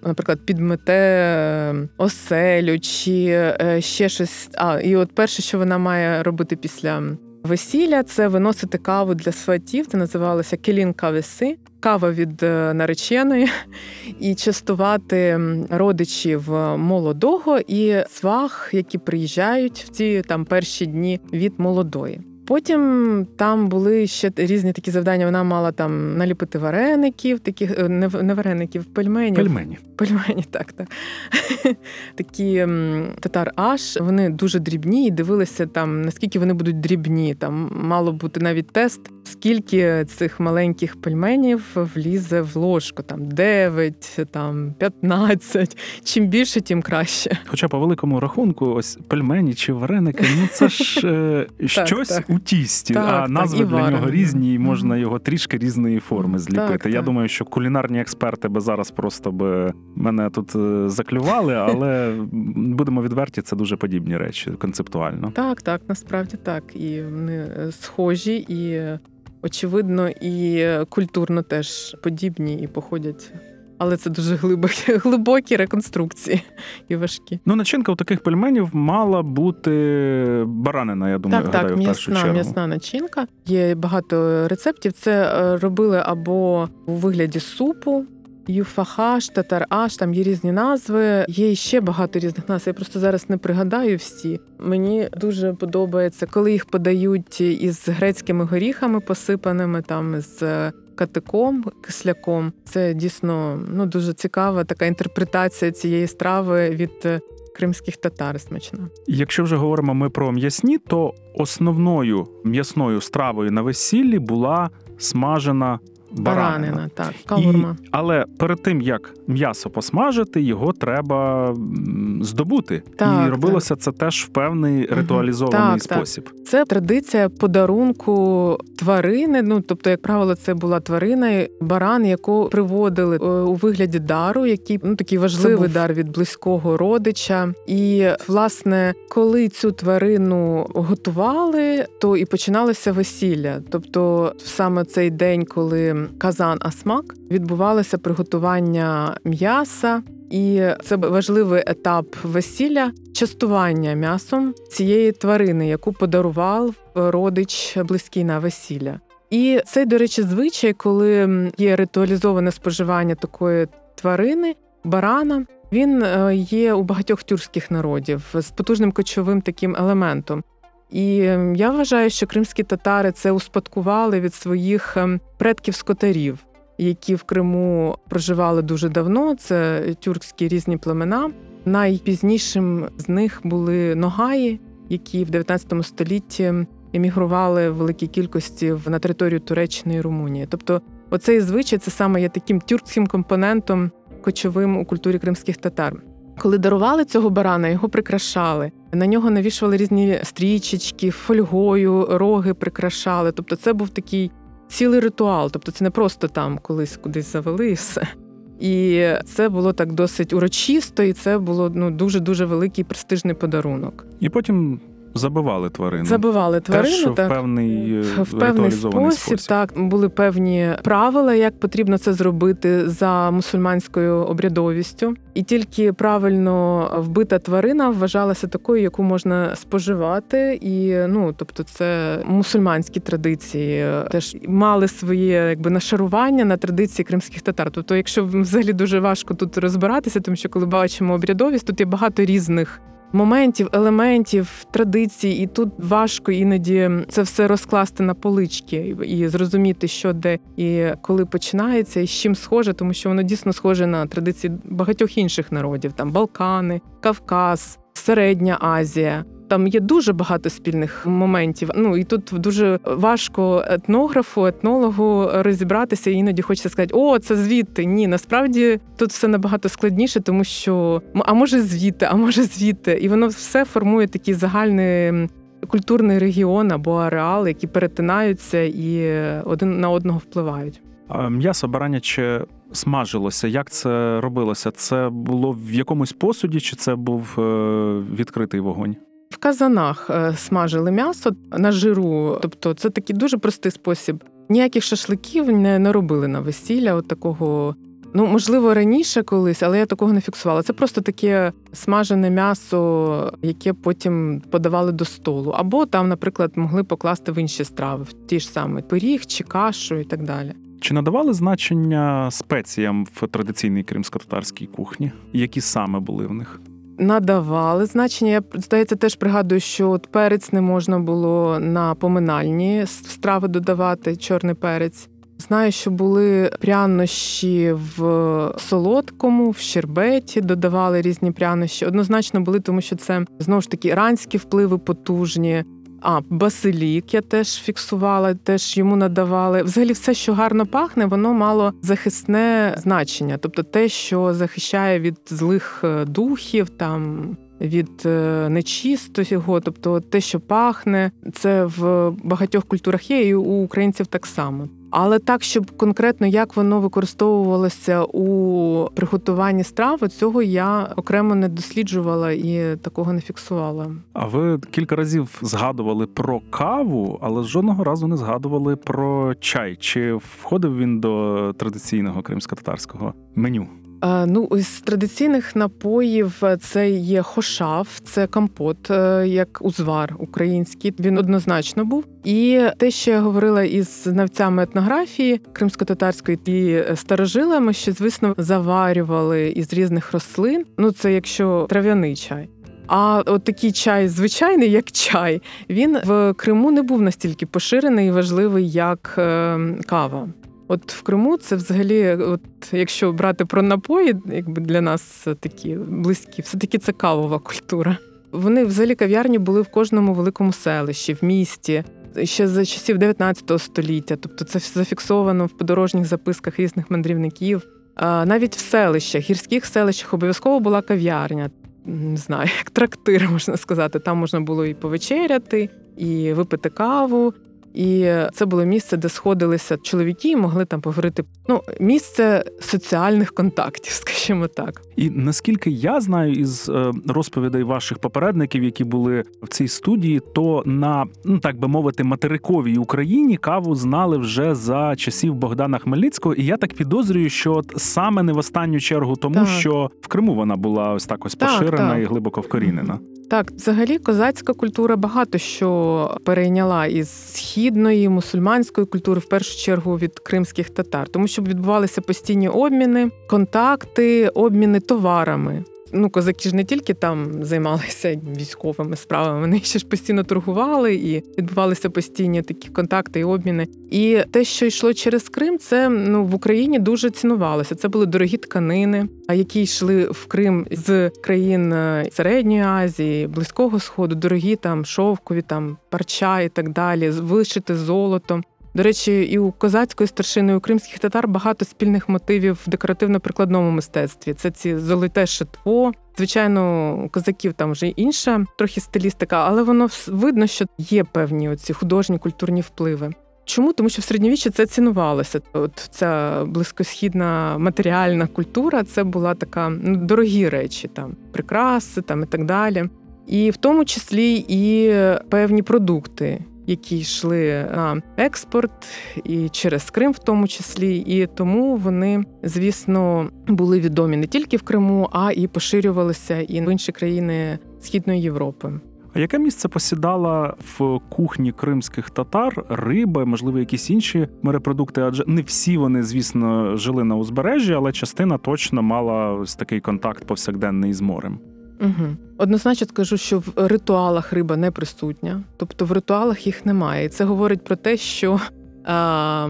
наприклад, підмете е, оселю чи е, ще щось. А і от перше, що вона має робити після весілля, це виносити каву для сватів. Це називалося келін кавеси, кава від е, нареченої, і частувати родичів е, молодого і свах, які приїжджають в ці там перші дні від молодої. Потім там були ще різні такі завдання. Вона мала там наліпити вареників, таких е, не в- не вареників, пельменів. Пельмені. Пельмені, так, так. Такі татар аш, вони дуже дрібні і дивилися там, наскільки вони будуть дрібні. Там мало бути навіть тест, скільки цих маленьких пельменів влізе в ложку. Там 9, там 15. Чим більше, тим краще. Хоча по великому рахунку, ось пельмені чи вареники, ну це ж е, щось у тісті, Так, а назви і для нього різні, і можна його трішки різної форми зліпити. Так, Я думаю, що кулінарні експерти би зараз просто би мене тут е, заклювали, але будемо відверті, це дуже подібні речі концептуально. Так, так, насправді так. І вони е, схожі, і е, очевидно, і культурно теж подібні і походять. Але це дуже глибокі, глибокі реконструкції і важкі. Ну, начинка у таких пельменів мала бути баранина, я думаю, так, гадаю, так, в першу м'ясна, чергу. м'ясна начинка. Є багато рецептів. Це е, робили або у вигляді супу. Юфахаш, татар-аш, там є різні назви. Є ще багато різних назв. Я просто зараз не пригадаю всі. Мені дуже подобається, коли їх подають із грецькими горіхами, посипаними там з катиком, кисляком. Це дійсно ну дуже цікава така інтерпретація цієї страви від е, кримських татар. Смачна. Якщо вже говоримо ми про м'ясні, то основною м'ясною стравою на весіллі була смажена баранина. Баранина, так, кавурма. І, але перед тим як м'ясо посмажити, його треба здобути. Так, і робилося це теж в певний ритуалізований Так, так. спосіб. Це традиція подарунку тварини. Ну тобто, як правило, це була тварина, баран, яку приводили е, у вигляді дару, який ну такий важливий був- дар від близького родича. І власне, коли цю тварину готували, то і починалося весілля. Тобто, саме цей день, коли казан асмак відбувалося приготування м'яса. І це важливий етап весілля частування м'ясом цієї тварини, яку подарував родич близький на весілля. І цей, до речі, звичай, коли є ритуалізоване споживання такої тварини, барана. Він е, є у багатьох тюркських народів з потужним кочовим таким елементом. І ем, я вважаю, що кримські татари це успадкували від своїх ем, предків скотарів, які в Криму проживали дуже давно. Це тюркські різні племена. Найпізнішим з них були ногаї, які в 19 столітті емігрували в великій кількості на територію Туреччини і Румунії. Тобто, оцей звичай це саме є таким тюркським компонентом кочовим у культурі кримських татар. Коли дарували цього барана, його прикрашали. На нього навішували різні стрічечки, фольгою, роги прикрашали. Тобто, це був такий цілий ритуал. Тобто, це не просто там колись кудись завели і все. І це було так досить урочисто, і це було ну дуже дуже великий престижний подарунок. І потім забивали тварину. Забивали тварину Теж в певний е, В певний спосіб, спосіб. так були певні правила, як потрібно це зробити за мусульманською обрядовістю, і тільки правильно вбита тварина вважалася такою, яку можна споживати. І ну тобто, це мусульманські традиції теж мали своє якби нашарування на традиції кримських татар. Тобто, якщо взагалі дуже важко тут розбиратися, тому що коли бачимо обрядовість, тут є багато різних моментів, елементів, традицій, і тут важко іноді це все розкласти на полички і- зрозуміти, що де і коли починається, і з чим схоже, тому що воно дійсно схоже на традиції багатьох інших народів: там Балкани, Кавказ, Середня Азія. Там є дуже багато спільних моментів. Ну і тут дуже важко етнографу, етнологу розібратися. Іноді хочеться сказати, о, це звідти. Ні, насправді тут все набагато складніше, тому що а може звідти, а може звідти, і воно все формує такий загальний культурний регіон або ареал, які перетинаються і один на одного впливають. М'ясо бараняче смажилося. Як це робилося? Це було в якомусь посуді, чи це був е, відкритий вогонь? Казанах е, смажили м'ясо на жиру, тобто це такий дуже простий спосіб. Ніяких шашликів не, не робили на весілля, от такого Ну, можливо, раніше колись, але я такого не фіксувала. Це просто таке смажене м'ясо, яке потім подавали до столу. Або там, наприклад, могли покласти в інші страви, в ті ж самі пиріг чи кашу і так далі. Чи надавали значення спеціям в традиційній кримсько-татарській кухні? Які саме були в них? Надавали значення. Я здається, теж пригадую, що от перець не можна було на поминальні страви додавати, чорний перець. Знаю, що були прянощі в солодкому, в щербеті, додавали різні прянощі. Однозначно були, тому що це знову ж таки іранські впливи потужні. А басилік я теж фіксувала, теж йому надавали. Взагалі, все, що гарно пахне, воно мало захисне значення, тобто те, що захищає від злих е, духів, там від е, нечистого, тобто те, що пахне, це в багатьох культурах є, і у українців так само. Але так, щоб конкретно як воно використовувалося у приготуванні страви, цього я окремо не досліджувала і такого не фіксувала. А ви кілька разів згадували про каву, але жодного разу не згадували про чай. Чи входив він до традиційного кримсько-татарського меню? Е, Ну, із традиційних напоїв це є хошав, це компот, е, як узвар український. Він однозначно був. І те, що я говорила із знавцями етнографії кримсько-татарської і старожилами, що звісно заварювали із різних рослин. Ну, це якщо трав'яний чай. А от такий чай, звичайний, як чай, він в Криму не був настільки поширений і важливий, як е, кава. От в Криму це взагалі, от якщо брати про напої, якби для нас такі близькі, все таки це кавова культура. Вони взагалі кав'ярні були в кожному великому селищі, в місті. Ще за часів 19 століття, тобто це зафіксовано в подорожніх записках різних мандрівників. Навіть в селищах, гірських селищах обов'язково була кав'ярня. Не знаю, як трактир можна сказати. Там можна було і повечеряти, і випити каву. І це було місце, де сходилися чоловіки, і могли там поговорити. Ну, місце соціальних контактів, скажімо так. І наскільки я знаю із е, розповідей ваших попередників, які були в цій студії, то на ну так би мовити, материковій Україні каву знали вже за часів Богдана Хмельницького. І я так підозрюю, що от саме не в останню чергу, тому Так. що в Криму вона була ось так ось Так, поширена так. і глибоко вкорінена. Так, взагалі, козацька культура багато що перейняла із східної мусульманської культури, в першу чергу від кримських татар, тому що відбувалися постійні обміни, контакти, обміни товарами. Ну, козаки ж не тільки там займалися військовими справами, вони ще ж постійно торгували і відбувалися постійні такі контакти і обміни. І те, що йшло через Крим, це ну в Україні дуже цінувалося. Це були дорогі тканини, які йшли в Крим з країн е, Середньої Азії, Близького Сходу, дорогі там шовкові, там парча і так далі, вишити золотом. До речі, і у козацької старшини, і у кримських татар багато спільних мотивів в декоративно-прикладному мистецтві. Це ці золоте шитво. Звичайно, у козаків там вже інша трохи стилістика, але воно видно, що є певні оці художні культурні впливи. Чому? Тому що в середньовіччі це цінувалося. От ця близькосхідна матеріальна культура це була така ну, дорогі речі, там прикраси там і так далі. І в тому числі і певні продукти, які йшли на експорт і через Крим, в тому числі, і тому вони, звісно, були відомі не тільки в Криму, а і поширювалися і в інші країни Східної Європи. А яке місце посідала в кухні кримських татар риба, можливо, якісь інші морепродукти? Адже не всі вони, звісно, жили на узбережжі, але частина точно мала ось такий контакт повсякденний з морем. Угу. Однозначно скажу, що в ритуалах риба не присутня, тобто в ритуалах їх немає. І це говорить про те, що а,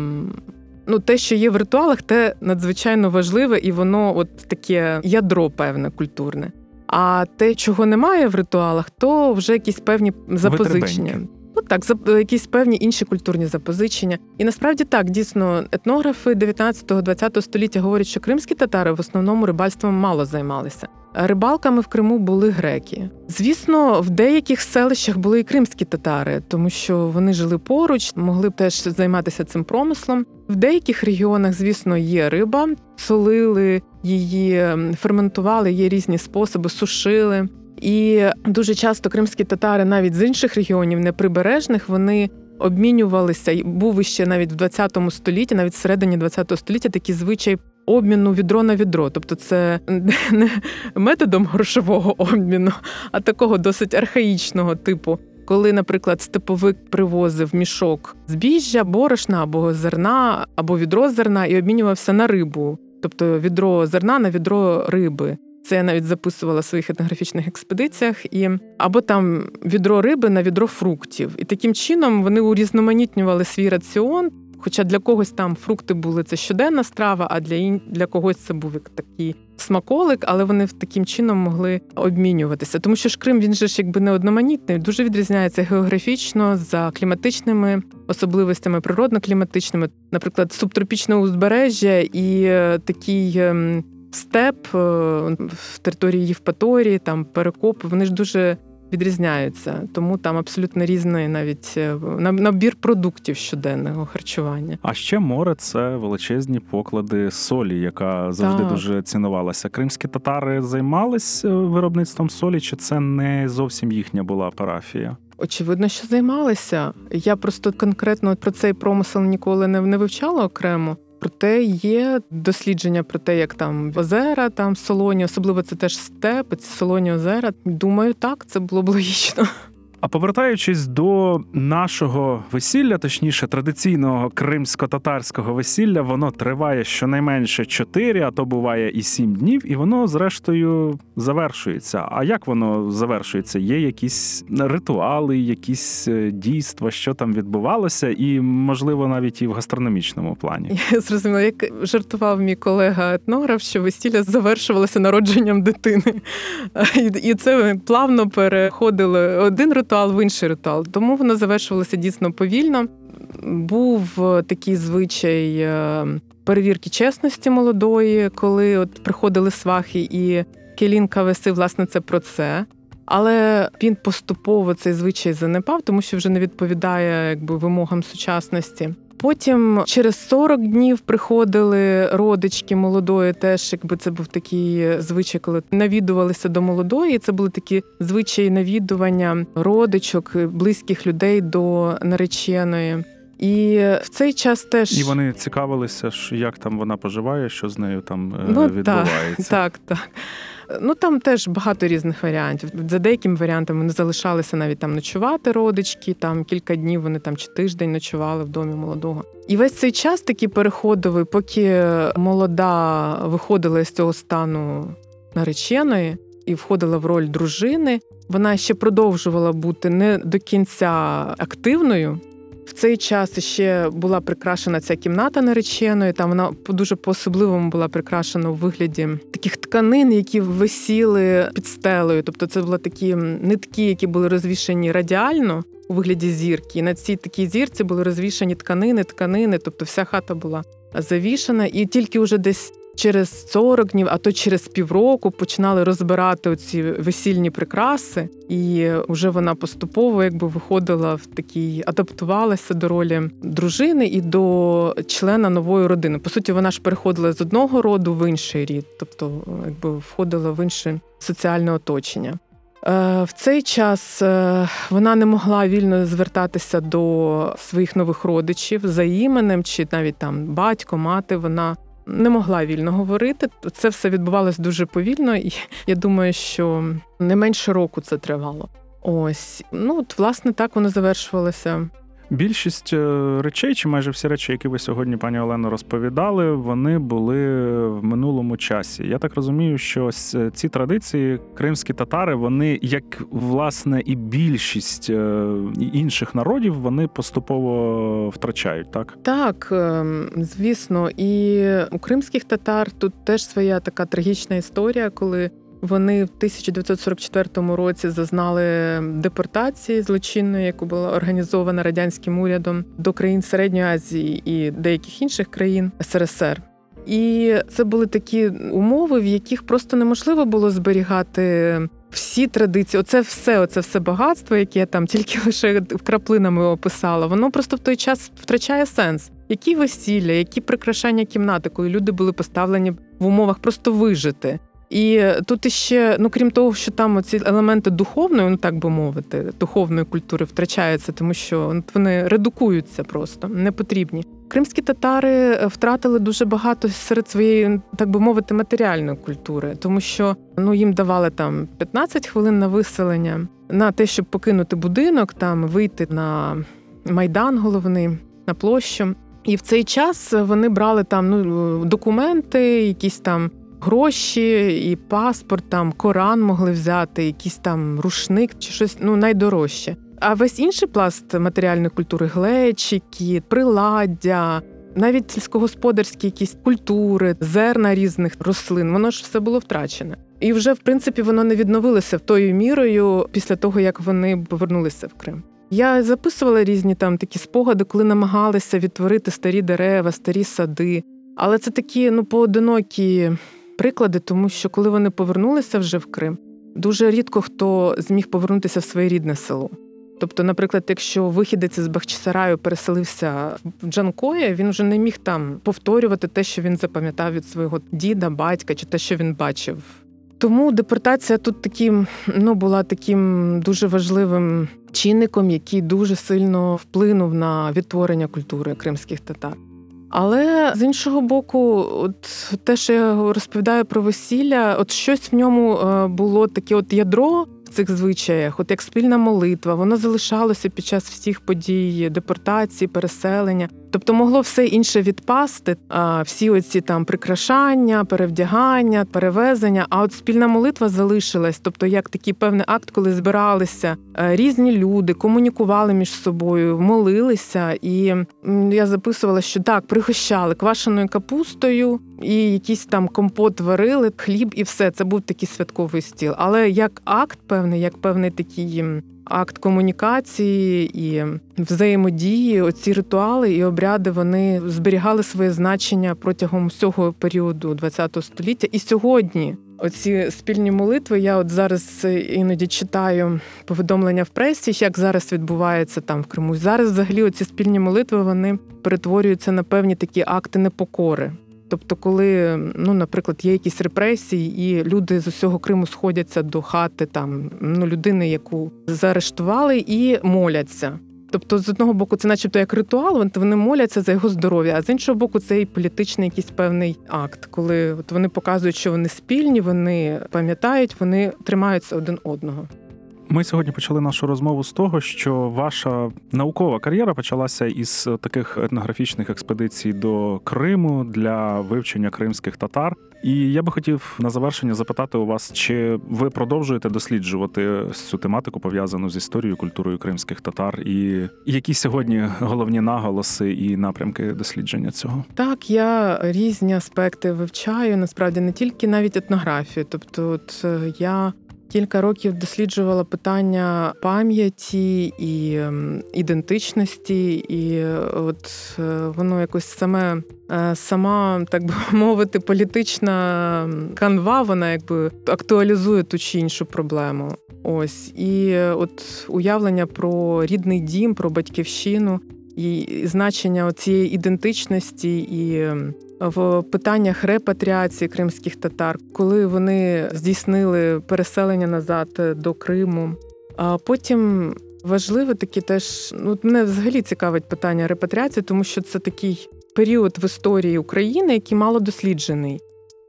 ну, те, що є в ритуалах, те надзвичайно важливе, і воно от таке ядро певне культурне. А те, чого немає в ритуалах, то вже якісь певні запозичення. Ну так, якісь певні інші культурні запозичення. І насправді так, дійсно, етнографи 19-20 століття говорять, що кримські татари в основному рибальством мало займалися. Рибалками в Криму були греки. Звісно, в деяких селищах були і кримські татари, тому що вони жили поруч, могли б теж займатися цим промислом. В деяких регіонах, звісно, є риба, солили її, ферментували, є різні способи, сушили. І дуже часто кримські татари, навіть з інших регіонів, неприбережних, вони обмінювалися. Був іще навіть в 20 столітті, навіть всередині 20 століття, такий звичай обміну відро на відро. Тобто, це не методом грошового обміну, а такого досить архаїчного типу. Коли, наприклад, степовик привозив мішок збіжжя, борошна або зерна, або відро зерна і обмінювався на рибу, тобто відро зерна на відро риби. Це я навіть записувала в своїх етнографічних експедиціях, і або там відро риби на відро фруктів. І таким чином вони урізноманітнювали свій раціон. Хоча для когось там фрукти були це щоденна страва, а для ін... для когось це був як такий смаколик, але вони таким чином могли обмінюватися. Тому що ж Крим він же ж якби не одноманітний, дуже відрізняється географічно за кліматичними особливостями, природно-кліматичними, наприклад, субтропічне узбережжя і е, такий. Ем, степ е, в території Євпаторії, там перекопи, вони ж дуже відрізняються, тому там абсолютно різний навіть е, набір продуктів щоденного харчування. А ще море це величезні поклади солі, яка завжди Так. дуже цінувалася. Кримські татари займались е, виробництвом солі, чи це не зовсім їхня була парафія? Очевидно, що займалися. Я просто конкретно про цей промисел ніколи не, не вивчала окремо. Проте є дослідження про те, як там озера, там солоні, особливо це теж степи, це солоні озера. Думаю, так, це було б логічно. А повертаючись до нашого весілля, точніше традиційного кримсько-татарського весілля, воно триває щонайменше 4, а то буває і 7 днів, і воно зрештою завершується. А як воно завершується? Є якісь ритуали, якісь е, дійства, що там відбувалося, і можливо навіть і в гастрономічному плані. Я зрозуміла, як жартував мій колега етнограф, що весілля завершувалося народженням дитини. І- це плавно переходило один ритуал в інший ритуал. Тому воно завершувалося дійсно повільно. Був е, такий звичай е, перевірки чесності молодої, коли от приходили свахи, і Келінка веси, власне, це про це. Але він поступово цей звичай занепав, тому що вже не відповідає якби вимогам сучасності. Потім через 40 днів приходили родички молодої, теж якби це був такий звичай, коли навідувалися до молодої. Це були такі звичаї навідування родичок, близьких людей до нареченої. І в цей час теж І вони цікавилися, як там вона поживає, що з нею там е, Ну, так, відбувається. Так, так. Ну там теж багато різних варіантів. За деякими варіантами вони залишалися навіть там ночувати родички. Там кілька днів вони там чи тиждень ночували в домі молодого. І весь цей час такий переходовий, поки молода виходила з цього стану нареченої і входила в роль дружини. Вона ще продовжувала бути не до кінця активною. В цей час ще була прикрашена ця кімната нареченої. Там вона дуже по-особливому була прикрашена у вигляді таких тканин, які висіли під стелею. Тобто, це були такі нитки, які були розвішені радіально у вигляді зірки. І на цій такій зірці були розвішані тканини, тканини. Тобто, вся хата була завішана, і тільки вже десь. Через 40 днів, а то через півроку починали розбирати оці весільні прикраси, і вже вона поступово якби виходила в такий, адаптувалася до ролі дружини і до члена нової родини. По суті, вона ж переходила з одного роду в інший рід, тобто якби входила в інше соціальне оточення. Е, В цей час е, вона не могла вільно звертатися до своїх нових родичів за іменем, чи навіть там батько, мати. Вона не могла вільно говорити. Це все відбувалось дуже повільно, і я думаю, що не менше року це тривало. Ось, ну от власне так воно завершувалося. Більшість е, речей, чи майже всі речі, які ви сьогодні, пані Олено, розповідали, вони були в минулому часі. Я так розумію, що ці традиції, кримські татари, вони, як власне і більшість е, інших народів, вони поступово втрачають, так? Так, ем, звісно, і у кримських татар тут теж своя така трагічна історія, коли вони в 1944 році зазнали депортації злочинної, яку була організована радянським урядом до країн Середньої Азії і деяких інших країн СРСР. І це були такі умови, в яких просто неможливо було зберігати всі традиції. Оце все, оце все багатство, яке я там тільки лише краплинами описала, воно просто в той час втрачає сенс. Які весілля, які прикрашання кімнати, коли люди були поставлені в умовах просто вижити. І тут іще, ну крім того, що там ці елементи духовної, ну так би мовити, духовної культури втрачаються, тому що вони редукуються просто, не потрібні. Кримські татари е, втратили дуже багато серед своєї, так би мовити, матеріальної культури, тому що ну їм давали там 15 хвилин на виселення на те, щоб покинути будинок, там вийти на майдан головний, на площу. І в цей час вони брали там ну документи, якісь там гроші, і паспорт, там Коран могли взяти, якийсь там рушник чи щось ну найдорожче. А весь інший пласт матеріальної культури глечики, приладдя, навіть сільськогосподарські якісь культури, зерна різних рослин, воно ж все було втрачене. І вже в принципі воно не відновилося тою мірою після того, як вони повернулися в Крим. Я записувала різні там такі спогади, коли намагалися відтворити старі дерева, старі сади. Але це такі ну поодинокі приклади, тому що коли вони повернулися вже в Крим, дуже рідко хто зміг повернутися в своє рідне село. Тобто, наприклад, якщо вихідець з Бахчисараю переселився в Джанкоє, він вже не міг там повторювати те, що він запам'ятав від свого діда, батька чи те, що він бачив. Тому депортація тут таким ну була таким дуже важливим чинником, який дуже сильно вплинув на відтворення культури кримських татар. Але з іншого боку, от те, що я розповідаю про весілля, от щось в ньому е, було таке от ядро цих звичаях, от як спільна молитва, воно залишалося під час всіх подій депортації, переселення. Тобто могло все інше відпасти, а всі оці там прикрашання, перевдягання, перевезення. А от спільна молитва залишилась, тобто як такий певний акт, коли збиралися е, різні люди, комунікували між собою, молилися. І я записувала, що так, пригощали квашеною капустою і якийсь там компот варили, хліб, і все. Це був такий святковий стіл. Але як акт певний, як певний такий акт комунікації і взаємодії, оці ритуали і обряди вони зберігали своє значення протягом всього періоду ХХ століття. І сьогодні оці спільні молитви. Я от зараз іноді читаю повідомлення в пресі, як зараз відбувається там в Криму. Зараз взагалі оці спільні молитви вони перетворюються на певні такі акти непокори. Тобто, коли, ну, наприклад, є якісь репресії, і люди з усього Криму сходяться до хати там ну, людини, яку заарештували, і моляться. Тобто, з одного боку, це, начебто, як ритуал, вони моляться за його здоров'я, а з іншого боку, це і політичний якийсь певний акт, коли от вони показують, що вони спільні, вони пам'ятають, вони тримаються один одного. Ми сьогодні почали нашу розмову з того, що ваша наукова кар'єра почалася із таких етнографічних експедицій до Криму для вивчення кримських татар. І я би хотів на завершення запитати у вас, чи ви продовжуєте досліджувати цю тематику пов'язану з історією, культурою кримських татар, і які сьогодні головні наголоси і напрямки дослідження цього? Так, я різні аспекти вивчаю. Насправді не тільки навіть етнографію. Тобто, от е, я Кілька років досліджувала питання пам'яті і ем, ідентичності, і е, от е, воно якось саме е, сама, так би мовити, політична канва, вона якби актуалізує ту чи іншу проблему. Ось і от уявлення про рідний дім, про батьківщину і значення цієї ідентичності і ем, в питаннях репатріації кримських татар, коли вони здійснили переселення назад до Криму. А потім важливе такі теж ну мене взагалі цікавить питання репатріації, тому що це такий період в історії України, який мало досліджений.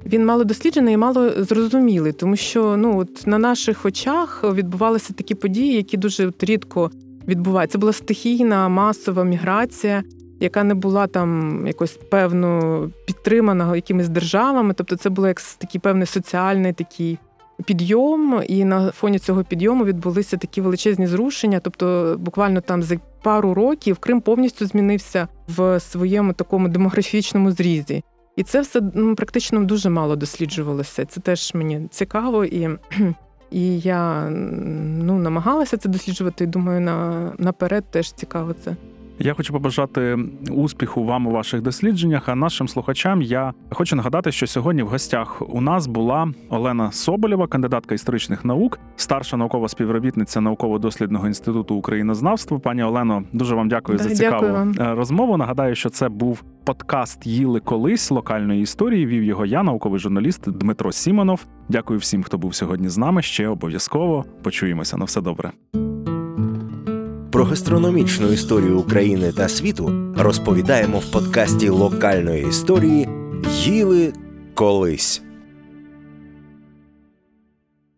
Він мало досліджений і мало зрозумілий, тому що ну от на наших очах відбувалися такі події, які дуже рідко відбуваються. Була стихійна масова міграція, яка не була там якось певно підтримана якимись державами. Тобто, це було як такий певний соціальний такий підйом, і на фоні цього підйому відбулися такі величезні зрушення. Тобто, буквально там за пару років Крим повністю змінився в своєму такому демографічному зрізі. І це все ну, практично дуже мало досліджувалося. Це теж мені цікаво і. І я ну намагалася це досліджувати. і Думаю, на наперед теж цікаво це. Я хочу побажати успіху вам у ваших дослідженнях. А нашим слухачам я хочу нагадати, що сьогодні в гостях у нас була Олена Соболєва, кандидатка історичних наук, старша наукова співробітниця науково-дослідного інституту українознавства. Пані Олено, дуже вам дякую да, за цікаву дякую е, розмову. Нагадаю, що це був подкаст Їли колись локальної історії. Вів його я, науковий журналіст Дмитро Сімонов. Дякую всім, хто був сьогодні з нами. Ще обов'язково почуємося на все добре. Про гастрономічну історію України та світу розповідаємо в подкасті локальної історії Їли колись.